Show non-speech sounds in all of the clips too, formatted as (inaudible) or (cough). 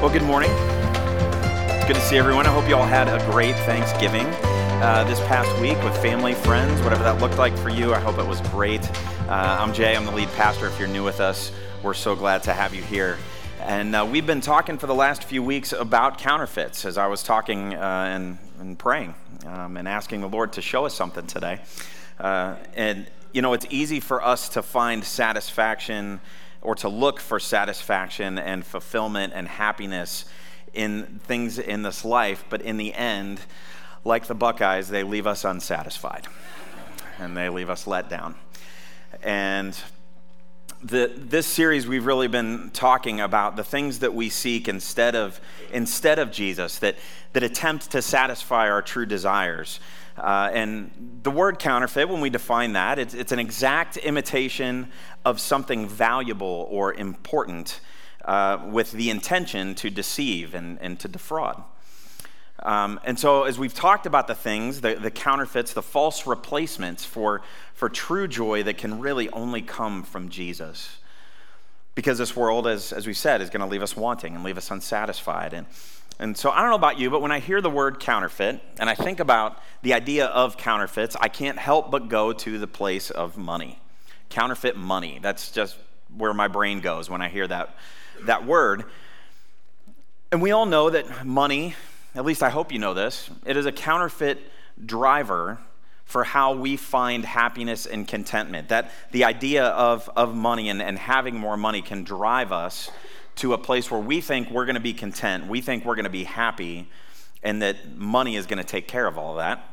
Well, good morning. Good to see everyone. I hope you all had a great Thanksgiving uh, this past week with family, friends, whatever that looked like for you. I hope it was great. Uh, I'm Jay, I'm the lead pastor. If you're new with us, we're so glad to have you here. And uh, we've been talking for the last few weeks about counterfeits as I was talking uh, and, and, praying um, and asking the Lord to show us something today. Uh, and, you know, it's easy for us to find satisfaction or to look for satisfaction and fulfillment and happiness in things in this life, but in the end, like the Buckeyes, they leave us unsatisfied and they leave us let down. And the, this series, we've really been talking about the things that we seek instead of, instead of Jesus that, that attempt to satisfy our true desires. Uh, and the word counterfeit, when we define that, it's, it's an exact imitation of something valuable or important uh, with the intention to deceive and, and to defraud. Um, and so, as we've talked about the things, the, the counterfeits, the false replacements for, for true joy that can really only come from Jesus. Because this world, as, as we said, is going to leave us wanting and leave us unsatisfied. And, and so, I don't know about you, but when I hear the word counterfeit and I think about the idea of counterfeits, I can't help but go to the place of money. Counterfeit money. That's just where my brain goes when I hear that, that word. And we all know that money at least I hope you know this, it is a counterfeit driver for how we find happiness and contentment. That the idea of, of money and, and having more money can drive us to a place where we think we're going to be content, we think we're going to be happy, and that money is going to take care of all of that.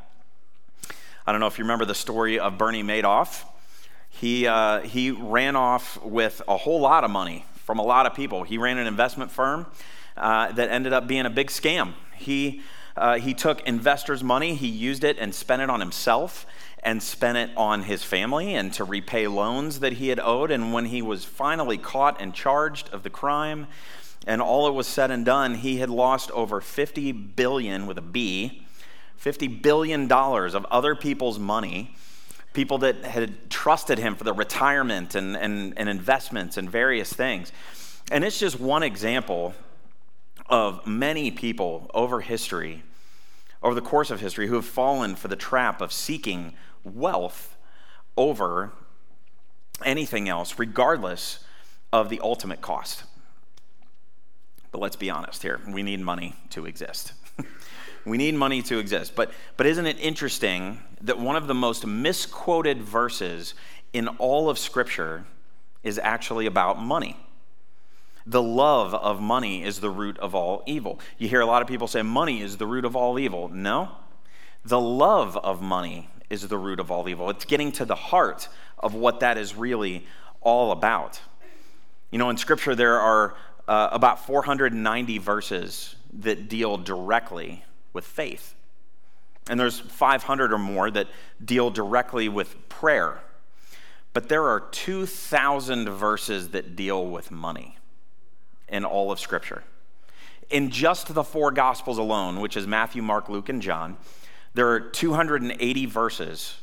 I don't know if you remember the story of Bernie Madoff. He, uh, he ran off with a whole lot of money from a lot of people. He ran an investment firm uh, that ended up being a big scam. He, uh, he took investors' money, he used it and spent it on himself and spent it on his family and to repay loans that he had owed. And when he was finally caught and charged of the crime, and all it was said and done, he had lost over 50 billion with a B, 50 billion dollars of other people's money, people that had trusted him for their retirement and, and, and investments and various things. And it's just one example of many people over history, over the course of history, who have fallen for the trap of seeking wealth over anything else, regardless of the ultimate cost. But let's be honest here we need money to exist. (laughs) we need money to exist. But, but isn't it interesting that one of the most misquoted verses in all of Scripture is actually about money? The love of money is the root of all evil. You hear a lot of people say money is the root of all evil. No, the love of money is the root of all evil. It's getting to the heart of what that is really all about. You know, in Scripture, there are uh, about 490 verses that deal directly with faith. And there's 500 or more that deal directly with prayer. But there are 2,000 verses that deal with money in all of Scripture. In just the four Gospels alone, which is Matthew, Mark, Luke, and John, there are 280 verses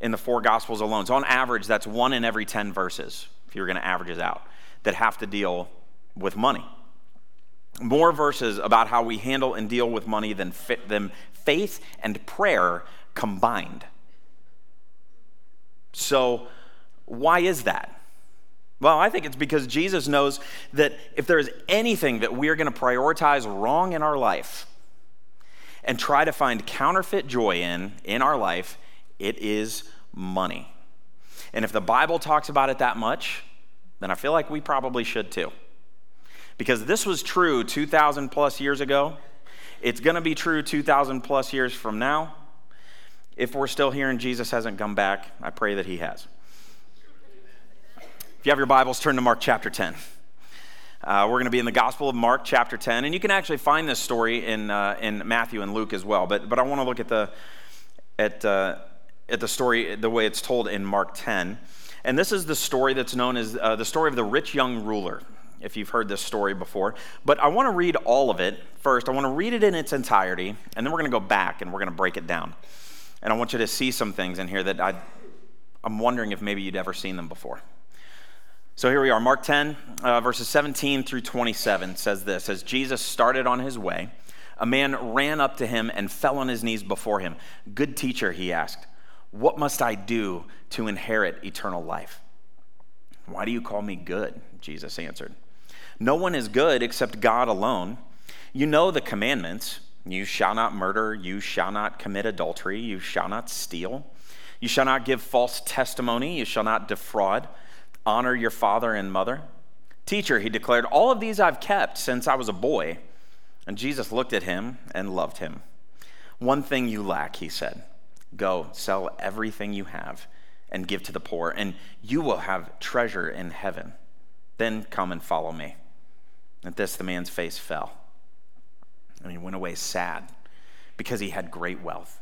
in the four Gospels alone. So, on average, that's one in every 10 verses, if you're going to average it out, that have to deal with money. More verses about how we handle and deal with money than, fit, than faith and prayer combined. So, why is that? Well, I think it's because Jesus knows that if there is anything that we are going to prioritize wrong in our life and try to find counterfeit joy in in our life, it is money. And if the Bible talks about it that much, then I feel like we probably should too. Because this was true 2,000 plus years ago. It's going to be true 2,000 plus years from now. If we're still here and Jesus hasn't come back, I pray that he has. If you have your Bibles, turn to Mark chapter 10. Uh, we're going to be in the Gospel of Mark, chapter 10, and you can actually find this story in, uh, in Matthew and Luke as well. But, but I want to look at the, at, uh, at the story the way it's told in Mark 10. And this is the story that's known as uh, the story of the rich young ruler, if you've heard this story before. But I want to read all of it first. I want to read it in its entirety, and then we're going to go back and we're going to break it down. And I want you to see some things in here that I, I'm wondering if maybe you'd ever seen them before. So here we are. Mark 10, uh, verses 17 through 27 says this As Jesus started on his way, a man ran up to him and fell on his knees before him. Good teacher, he asked, what must I do to inherit eternal life? Why do you call me good? Jesus answered. No one is good except God alone. You know the commandments you shall not murder, you shall not commit adultery, you shall not steal, you shall not give false testimony, you shall not defraud, honor your father and mother. Teacher, he declared, all of these I've kept since I was a boy. And Jesus looked at him and loved him. One thing you lack, he said. Go, sell everything you have and give to the poor, and you will have treasure in heaven. Then come and follow me. At this, the man's face fell, and he went away sad because he had great wealth.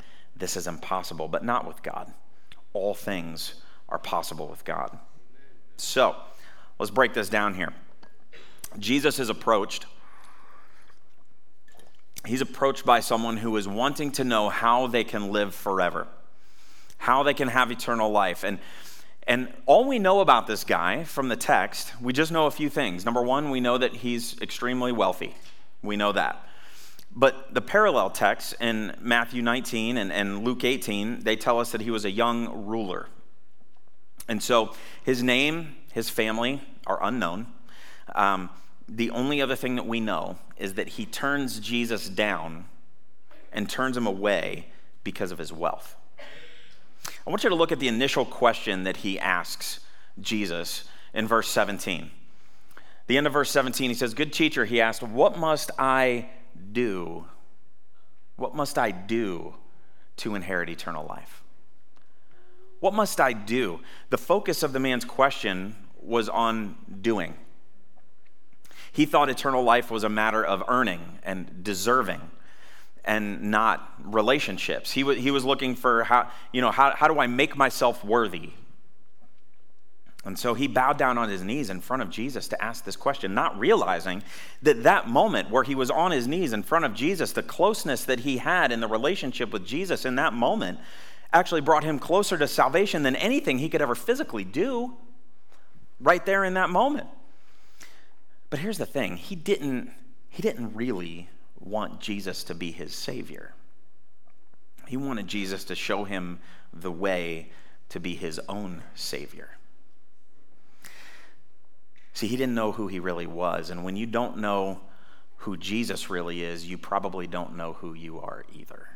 this is impossible, but not with God. All things are possible with God. So, let's break this down here. Jesus is approached he's approached by someone who is wanting to know how they can live forever, how they can have eternal life. And, and all we know about this guy from the text, we just know a few things. Number one, we know that he's extremely wealthy. We know that. But the parallel texts in Matthew 19 and, and Luke 18, they tell us that he was a young ruler. And so his name, his family are unknown. Um, the only other thing that we know is that he turns Jesus down and turns him away because of his wealth. I want you to look at the initial question that he asks Jesus in verse 17. The end of verse 17, he says, Good teacher, he asked, What must I do? What must I do to inherit eternal life? What must I do? The focus of the man's question was on doing. He thought eternal life was a matter of earning and deserving and not relationships. He, w- he was looking for how, you know, how, how do I make myself worthy? And so he bowed down on his knees in front of Jesus to ask this question, not realizing that that moment where he was on his knees in front of Jesus, the closeness that he had in the relationship with Jesus in that moment actually brought him closer to salvation than anything he could ever physically do right there in that moment. But here's the thing he didn't, he didn't really want Jesus to be his Savior. He wanted Jesus to show him the way to be his own Savior. See, he didn't know who he really was. And when you don't know who Jesus really is, you probably don't know who you are either.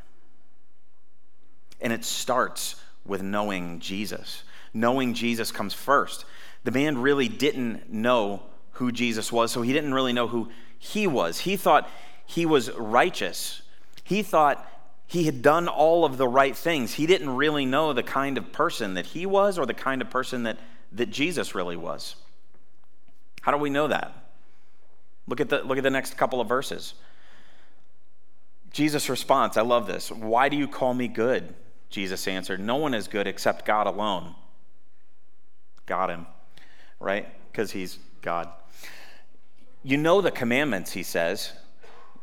And it starts with knowing Jesus. Knowing Jesus comes first. The man really didn't know who Jesus was, so he didn't really know who he was. He thought he was righteous. He thought he had done all of the right things. He didn't really know the kind of person that he was or the kind of person that, that Jesus really was. How do we know that? Look at the, look at the next couple of verses. Jesus' response, I love this. Why do you call me good? Jesus answered, No one is good except God alone. Got him, right? Because he's God. You know the commandments, he says.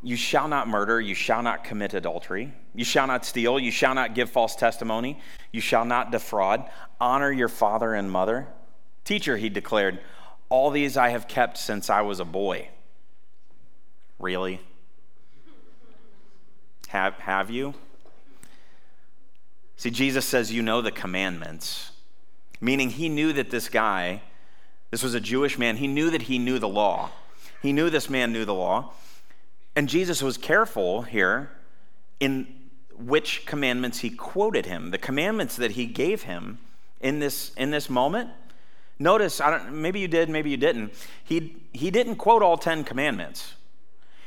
You shall not murder, you shall not commit adultery, you shall not steal, you shall not give false testimony, you shall not defraud, honor your father and mother. Teacher, he declared, all these I have kept since I was a boy. Really? Have, have you? See, Jesus says, You know the commandments, meaning he knew that this guy, this was a Jewish man, he knew that he knew the law. He knew this man knew the law. And Jesus was careful here in which commandments he quoted him. The commandments that he gave him in this, in this moment. Notice, I don't, maybe you did, maybe you didn't. He, he didn't quote all 10 commandments.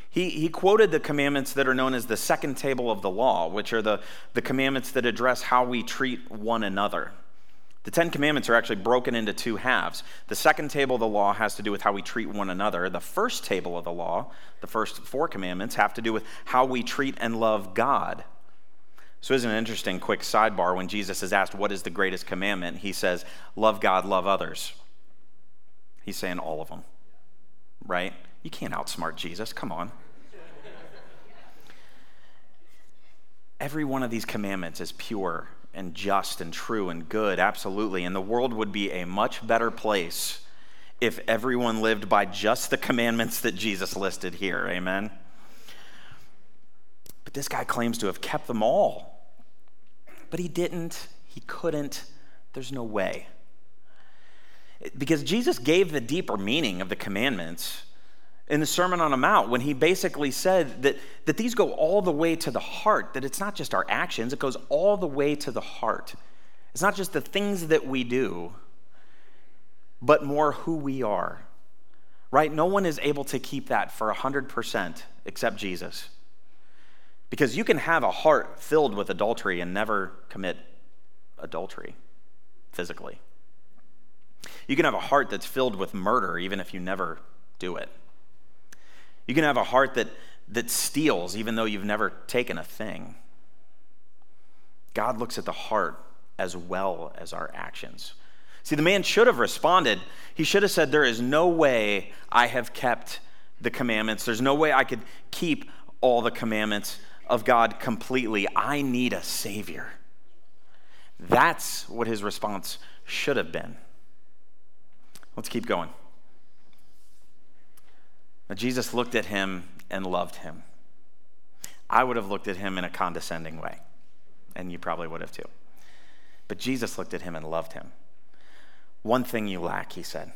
He, he quoted the commandments that are known as the second table of the law, which are the, the commandments that address how we treat one another. The Ten Commandments are actually broken into two halves. The second table of the law has to do with how we treat one another. The first table of the law, the first four commandments, have to do with how we treat and love God. So, isn't an interesting quick sidebar when Jesus is asked, What is the greatest commandment? He says, Love God, love others. He's saying all of them, right? You can't outsmart Jesus. Come on. Every one of these commandments is pure and just and true and good, absolutely. And the world would be a much better place if everyone lived by just the commandments that Jesus listed here. Amen. But this guy claims to have kept them all. But he didn't, he couldn't, there's no way. Because Jesus gave the deeper meaning of the commandments in the Sermon on the Mount when he basically said that, that these go all the way to the heart, that it's not just our actions, it goes all the way to the heart. It's not just the things that we do, but more who we are. Right? No one is able to keep that for 100% except Jesus. Because you can have a heart filled with adultery and never commit adultery physically. You can have a heart that's filled with murder even if you never do it. You can have a heart that, that steals even though you've never taken a thing. God looks at the heart as well as our actions. See, the man should have responded. He should have said, There is no way I have kept the commandments. There's no way I could keep all the commandments of God completely. I need a Savior. That's what his response should have been. Let's keep going. Now, Jesus looked at him and loved him. I would have looked at him in a condescending way, and you probably would have too. But Jesus looked at him and loved him. One thing you lack, he said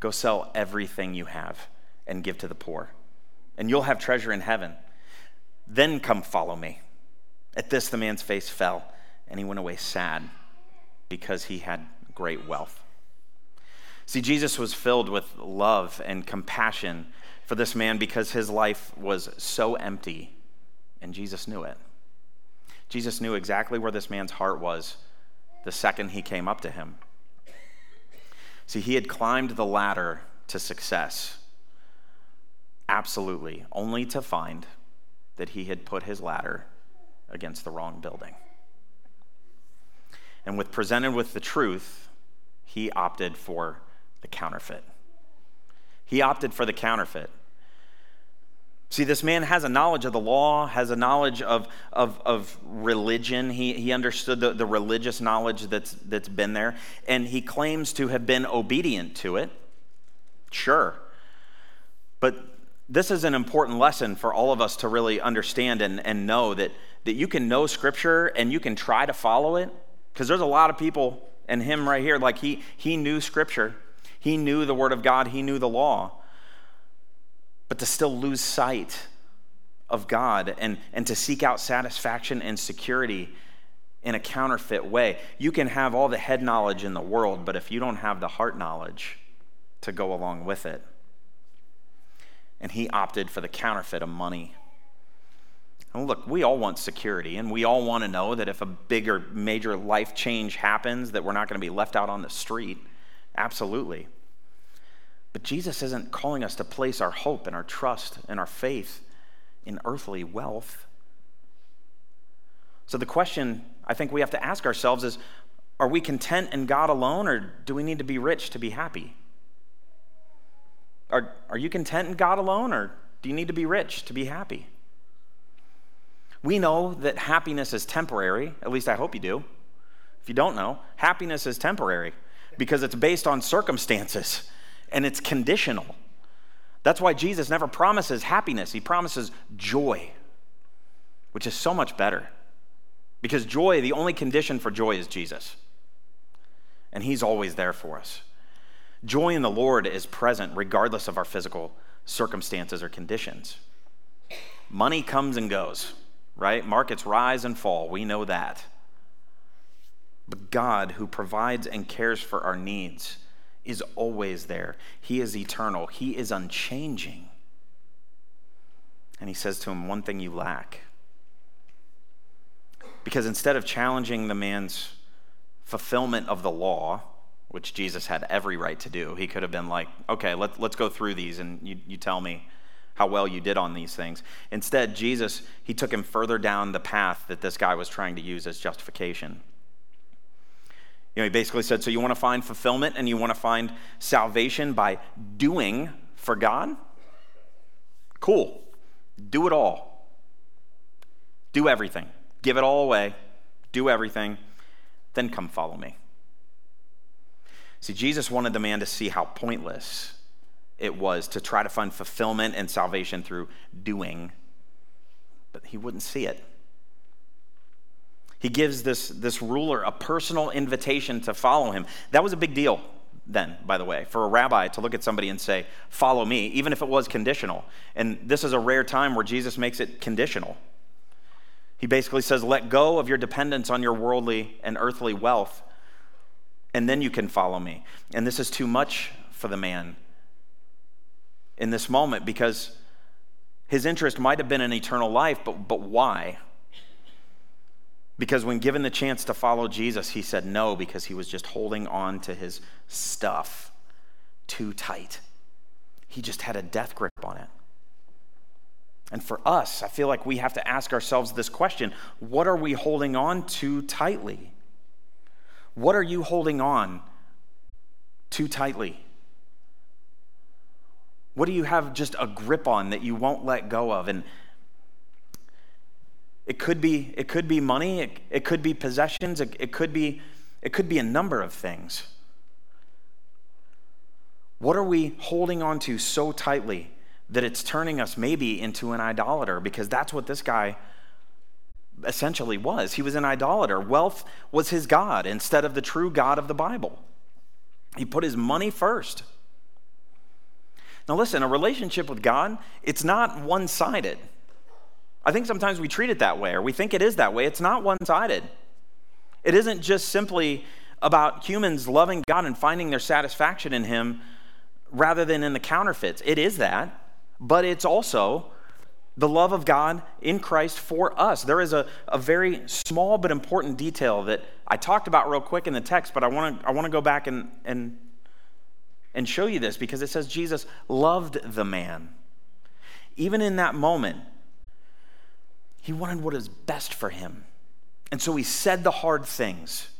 go sell everything you have and give to the poor, and you'll have treasure in heaven. Then come follow me. At this, the man's face fell, and he went away sad because he had great wealth. See, Jesus was filled with love and compassion for this man because his life was so empty, and Jesus knew it. Jesus knew exactly where this man's heart was the second he came up to him. See, he had climbed the ladder to success, absolutely, only to find that he had put his ladder against the wrong building. And with presented with the truth, he opted for the counterfeit. He opted for the counterfeit. See, this man has a knowledge of the law, has a knowledge of, of, of religion. He, he understood the, the religious knowledge that's, that's been there, and he claims to have been obedient to it. Sure. But this is an important lesson for all of us to really understand and, and know that, that you can know Scripture and you can try to follow it. Because there's a lot of people, and him right here, like he, he knew Scripture he knew the Word of God, he knew the law. But to still lose sight of God and, and to seek out satisfaction and security in a counterfeit way. You can have all the head knowledge in the world, but if you don't have the heart knowledge to go along with it, and he opted for the counterfeit of money. And look, we all want security, and we all want to know that if a bigger, major life change happens, that we're not going to be left out on the street. Absolutely. But Jesus isn't calling us to place our hope and our trust and our faith in earthly wealth. So the question I think we have to ask ourselves is are we content in God alone, or do we need to be rich to be happy? Are, are you content in God alone, or do you need to be rich to be happy? We know that happiness is temporary, at least I hope you do. If you don't know, happiness is temporary because it's based on circumstances and it's conditional. That's why Jesus never promises happiness, he promises joy, which is so much better. Because joy, the only condition for joy is Jesus. And he's always there for us. Joy in the Lord is present regardless of our physical circumstances or conditions. Money comes and goes, right? Markets rise and fall. We know that. But God, who provides and cares for our needs, is always there. He is eternal, He is unchanging. And He says to him, One thing you lack. Because instead of challenging the man's fulfillment of the law, which Jesus had every right to do. He could have been like, okay, let, let's go through these and you, you tell me how well you did on these things. Instead, Jesus, he took him further down the path that this guy was trying to use as justification. You know, he basically said, so you want to find fulfillment and you want to find salvation by doing for God? Cool. Do it all. Do everything. Give it all away. Do everything. Then come follow me. See, Jesus wanted the man to see how pointless it was to try to find fulfillment and salvation through doing, but he wouldn't see it. He gives this, this ruler a personal invitation to follow him. That was a big deal then, by the way, for a rabbi to look at somebody and say, Follow me, even if it was conditional. And this is a rare time where Jesus makes it conditional. He basically says, Let go of your dependence on your worldly and earthly wealth, and then you can follow me. And this is too much for the man in this moment because his interest might have been in eternal life, but, but why? Because when given the chance to follow Jesus, he said no because he was just holding on to his stuff too tight. He just had a death grip on it. And for us, I feel like we have to ask ourselves this question what are we holding on to tightly? What are you holding on too tightly? What do you have just a grip on that you won't let go of? And it could be, it could be money, it, it could be possessions, it, it, could be, it could be a number of things. What are we holding on to so tightly that it's turning us maybe into an idolater? Because that's what this guy essentially was. He was an idolater. Wealth was his God instead of the true God of the Bible. He put his money first. Now, listen, a relationship with God, it's not one sided. I think sometimes we treat it that way, or we think it is that way. It's not one sided. It isn't just simply about humans loving God and finding their satisfaction in Him rather than in the counterfeits. It is that, but it's also the love of God in Christ for us. There is a, a very small but important detail that I talked about real quick in the text, but I want to I want to go back and, and, and show you this because it says Jesus loved the man. Even in that moment, he wanted what is best for him. And so he said the hard things.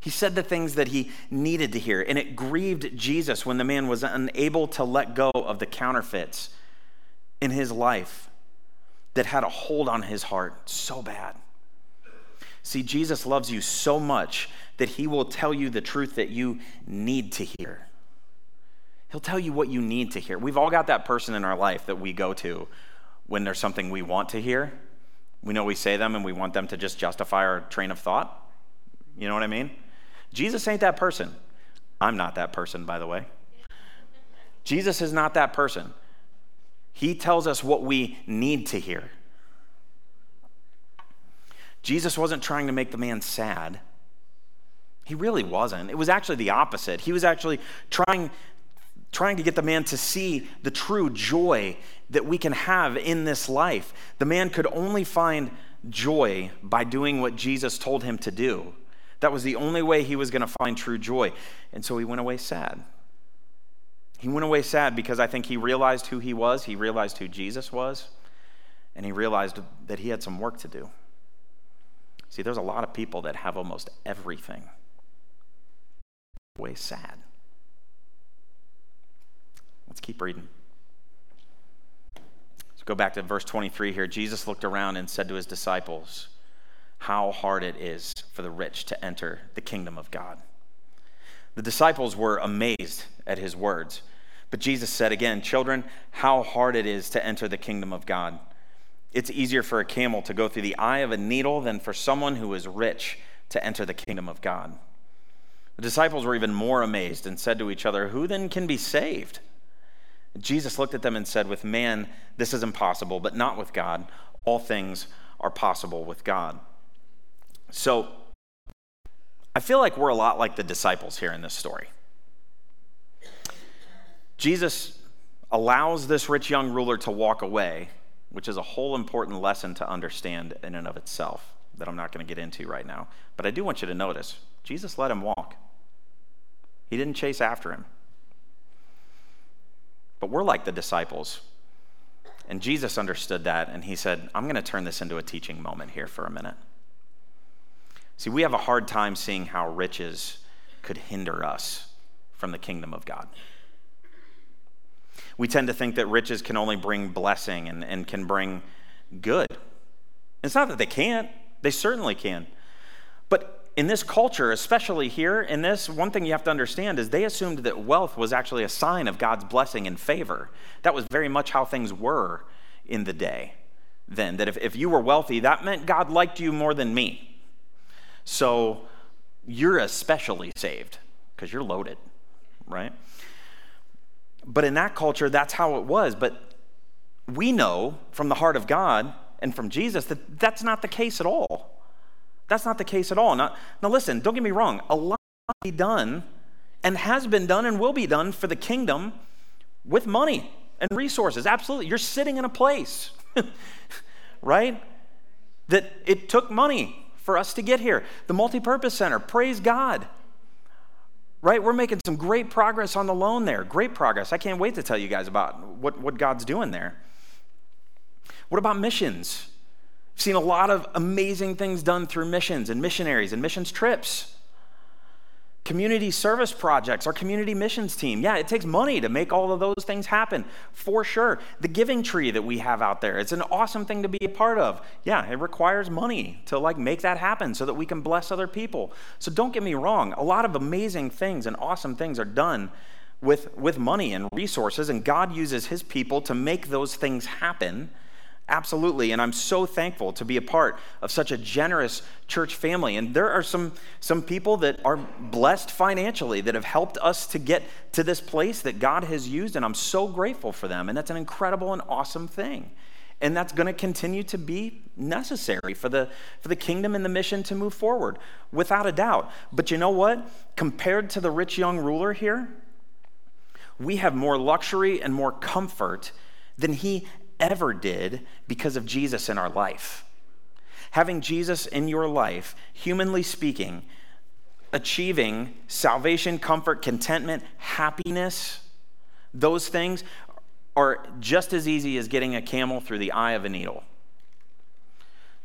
He said the things that he needed to hear. And it grieved Jesus when the man was unable to let go of the counterfeits in his life that had a hold on his heart so bad. See, Jesus loves you so much that he will tell you the truth that you need to hear. He'll tell you what you need to hear. We've all got that person in our life that we go to when there's something we want to hear we know we say them and we want them to just justify our train of thought. You know what I mean? Jesus ain't that person. I'm not that person, by the way. Jesus is not that person. He tells us what we need to hear. Jesus wasn't trying to make the man sad. He really wasn't. It was actually the opposite. He was actually trying trying to get the man to see the true joy that we can have in this life. The man could only find joy by doing what Jesus told him to do. That was the only way he was going to find true joy. And so he went away sad. He went away sad because I think he realized who he was, he realized who Jesus was, and he realized that he had some work to do. See, there's a lot of people that have almost everything. Way sad. Let's keep reading. Let's go back to verse 23 here. Jesus looked around and said to his disciples, How hard it is for the rich to enter the kingdom of God. The disciples were amazed at his words. But Jesus said again, Children, how hard it is to enter the kingdom of God. It's easier for a camel to go through the eye of a needle than for someone who is rich to enter the kingdom of God. The disciples were even more amazed and said to each other, Who then can be saved? Jesus looked at them and said, With man, this is impossible, but not with God. All things are possible with God. So, I feel like we're a lot like the disciples here in this story. Jesus allows this rich young ruler to walk away, which is a whole important lesson to understand in and of itself that I'm not going to get into right now. But I do want you to notice Jesus let him walk. He didn't chase after him. But we're like the disciples. And Jesus understood that, and he said, I'm going to turn this into a teaching moment here for a minute. See, we have a hard time seeing how riches could hinder us from the kingdom of God. We tend to think that riches can only bring blessing and, and can bring good. It's not that they can't, they certainly can. But in this culture, especially here in this, one thing you have to understand is they assumed that wealth was actually a sign of God's blessing and favor. That was very much how things were in the day then. That if, if you were wealthy, that meant God liked you more than me. So you're especially saved because you're loaded, right? But in that culture, that's how it was. But we know from the heart of God and from Jesus that that's not the case at all. That's not the case at all. Now, now listen, don't get me wrong. A lot be done and has been done and will be done for the kingdom with money and resources. Absolutely. You're sitting in a place, (laughs) right? That it took money for us to get here. The multi-purpose center, praise God. Right? We're making some great progress on the loan there. Great progress. I can't wait to tell you guys about what, what God's doing there. What about missions? I've seen a lot of amazing things done through missions and missionaries and missions trips. Community service projects, our community missions team. Yeah, it takes money to make all of those things happen, for sure. The giving tree that we have out there, it's an awesome thing to be a part of. Yeah, it requires money to like make that happen so that we can bless other people. So don't get me wrong, a lot of amazing things and awesome things are done with, with money and resources, and God uses his people to make those things happen Absolutely. And I'm so thankful to be a part of such a generous church family. And there are some, some people that are blessed financially that have helped us to get to this place that God has used. And I'm so grateful for them. And that's an incredible and awesome thing. And that's going to continue to be necessary for the, for the kingdom and the mission to move forward, without a doubt. But you know what? Compared to the rich young ruler here, we have more luxury and more comfort than he ever did because of Jesus in our life. Having Jesus in your life, humanly speaking, achieving salvation, comfort, contentment, happiness, those things are just as easy as getting a camel through the eye of a needle.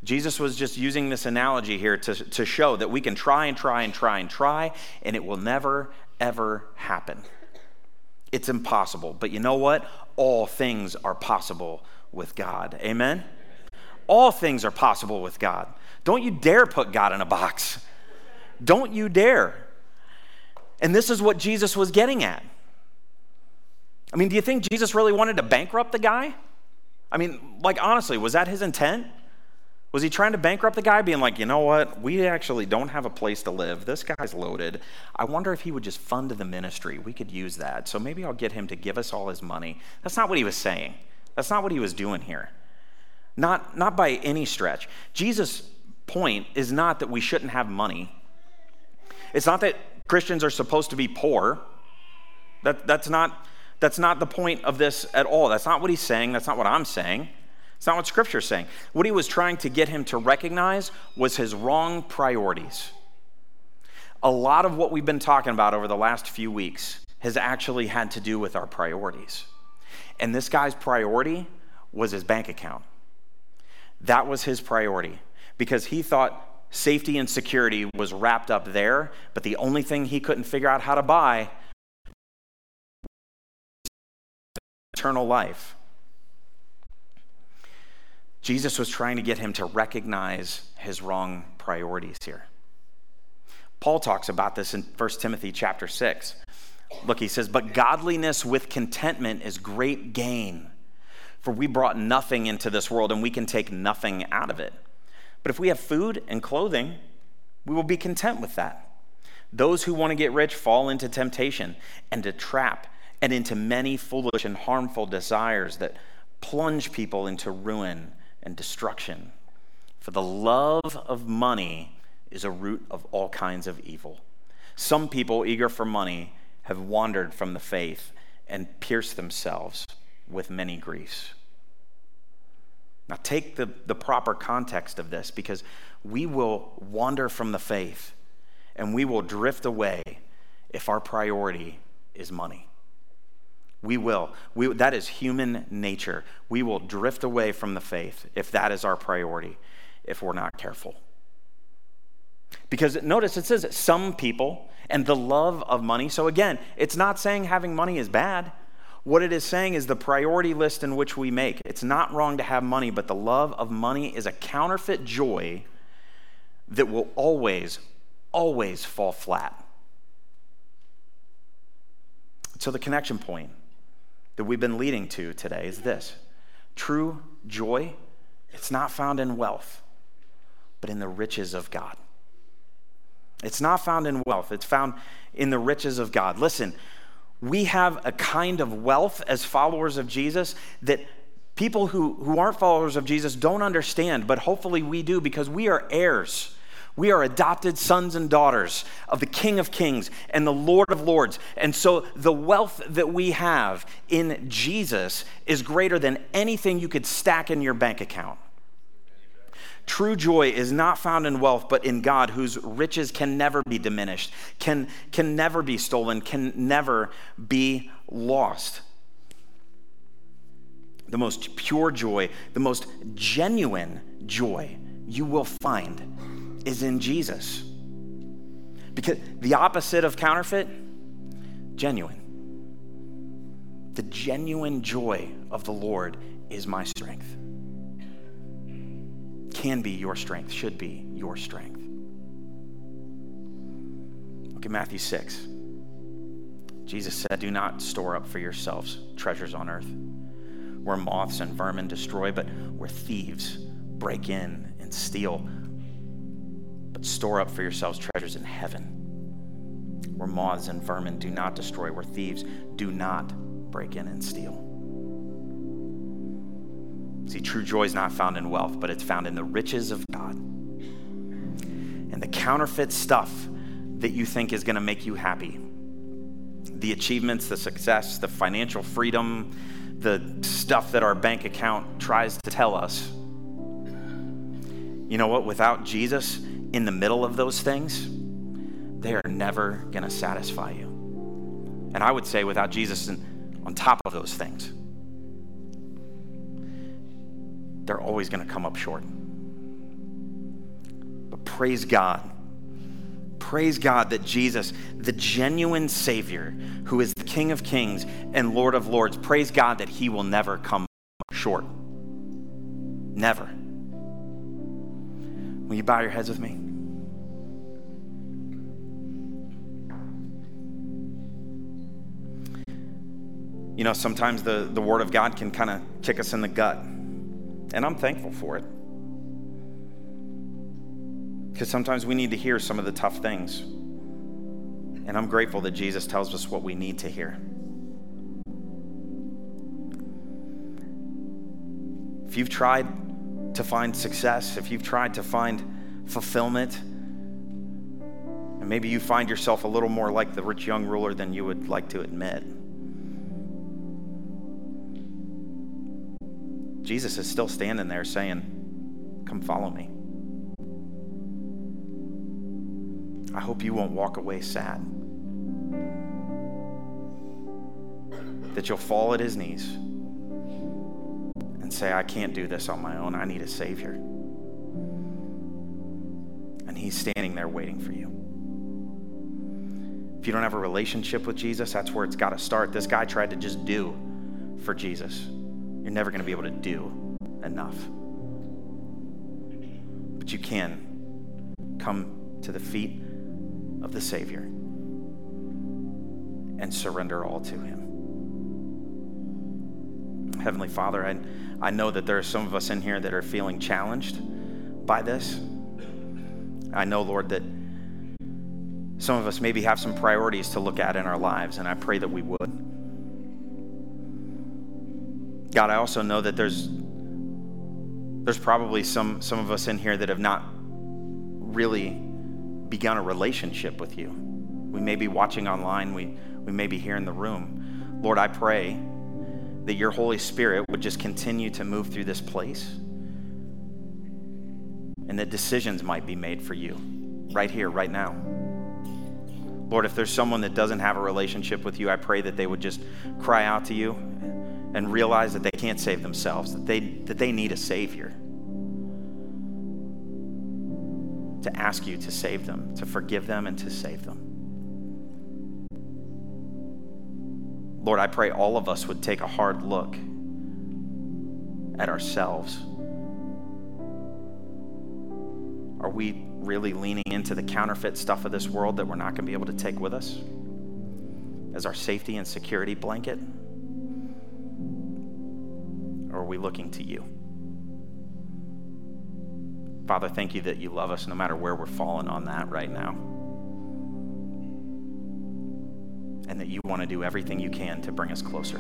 Jesus was just using this analogy here to, to show that we can try and try and try and try, and it will never, ever happen. It's impossible. But you know what? All things are possible with God. Amen? All things are possible with God. Don't you dare put God in a box. Don't you dare. And this is what Jesus was getting at. I mean, do you think Jesus really wanted to bankrupt the guy? I mean, like, honestly, was that his intent? Was he trying to bankrupt the guy, being like, you know what? We actually don't have a place to live. This guy's loaded. I wonder if he would just fund the ministry. We could use that. So maybe I'll get him to give us all his money. That's not what he was saying. That's not what he was doing here. Not, not by any stretch. Jesus' point is not that we shouldn't have money. It's not that Christians are supposed to be poor. That, that's, not, that's not the point of this at all. That's not what he's saying. That's not what I'm saying. It's not what Scripture's saying. What he was trying to get him to recognize was his wrong priorities. A lot of what we've been talking about over the last few weeks has actually had to do with our priorities. And this guy's priority was his bank account. That was his priority because he thought safety and security was wrapped up there, but the only thing he couldn't figure out how to buy eternal life. Jesus was trying to get him to recognize his wrong priorities here. Paul talks about this in 1 Timothy chapter 6. Look, he says, But godliness with contentment is great gain. For we brought nothing into this world and we can take nothing out of it. But if we have food and clothing, we will be content with that. Those who want to get rich fall into temptation and a trap and into many foolish and harmful desires that plunge people into ruin and destruction. For the love of money is a root of all kinds of evil. Some people, eager for money, have wandered from the faith and pierced themselves with many griefs. Now, take the, the proper context of this because we will wander from the faith and we will drift away if our priority is money. We will. We, that is human nature. We will drift away from the faith if that is our priority, if we're not careful. Because notice it says some people and the love of money. So again, it's not saying having money is bad. What it is saying is the priority list in which we make. It's not wrong to have money, but the love of money is a counterfeit joy that will always, always fall flat. So, the connection point that we've been leading to today is this true joy, it's not found in wealth, but in the riches of God. It's not found in wealth, it's found in the riches of God. Listen, we have a kind of wealth as followers of Jesus that people who, who aren't followers of Jesus don't understand, but hopefully we do because we are heirs. We are adopted sons and daughters of the King of Kings and the Lord of Lords. And so the wealth that we have in Jesus is greater than anything you could stack in your bank account. True joy is not found in wealth, but in God, whose riches can never be diminished, can, can never be stolen, can never be lost. The most pure joy, the most genuine joy you will find is in Jesus. Because the opposite of counterfeit, genuine. The genuine joy of the Lord is my strength can be your strength, should be your strength. Look at Matthew 6. Jesus said, Do not store up for yourselves treasures on earth, where moths and vermin destroy, but where thieves break in and steal. But store up for yourselves treasures in heaven, where moths and vermin do not destroy, where thieves do not break in and steal. See, true joy is not found in wealth, but it's found in the riches of God. And the counterfeit stuff that you think is going to make you happy the achievements, the success, the financial freedom, the stuff that our bank account tries to tell us. You know what? Without Jesus in the middle of those things, they are never going to satisfy you. And I would say without Jesus on top of those things, they're always going to come up short. But praise God. Praise God that Jesus, the genuine Savior, who is the King of Kings and Lord of Lords, praise God that He will never come short. Never. Will you bow your heads with me? You know, sometimes the, the Word of God can kind of kick us in the gut. And I'm thankful for it. Because sometimes we need to hear some of the tough things. And I'm grateful that Jesus tells us what we need to hear. If you've tried to find success, if you've tried to find fulfillment, and maybe you find yourself a little more like the rich young ruler than you would like to admit. Jesus is still standing there saying, Come follow me. I hope you won't walk away sad. That you'll fall at his knees and say, I can't do this on my own. I need a Savior. And he's standing there waiting for you. If you don't have a relationship with Jesus, that's where it's got to start. This guy tried to just do for Jesus. You're never going to be able to do enough. But you can come to the feet of the Savior and surrender all to Him. Heavenly Father, I, I know that there are some of us in here that are feeling challenged by this. I know, Lord, that some of us maybe have some priorities to look at in our lives, and I pray that we would. God, I also know that there's there's probably some some of us in here that have not really begun a relationship with you. We may be watching online, we, we may be here in the room. Lord, I pray that your Holy Spirit would just continue to move through this place and that decisions might be made for you right here, right now. Lord, if there's someone that doesn't have a relationship with you, I pray that they would just cry out to you and realize that they can't save themselves, that they, that they need a Savior. To ask you to save them, to forgive them, and to save them. Lord, I pray all of us would take a hard look at ourselves. Are we really leaning into the counterfeit stuff of this world that we're not going to be able to take with us as our safety and security blanket? Are we looking to you? Father, thank you that you love us no matter where we're falling on that right now. And that you want to do everything you can to bring us closer.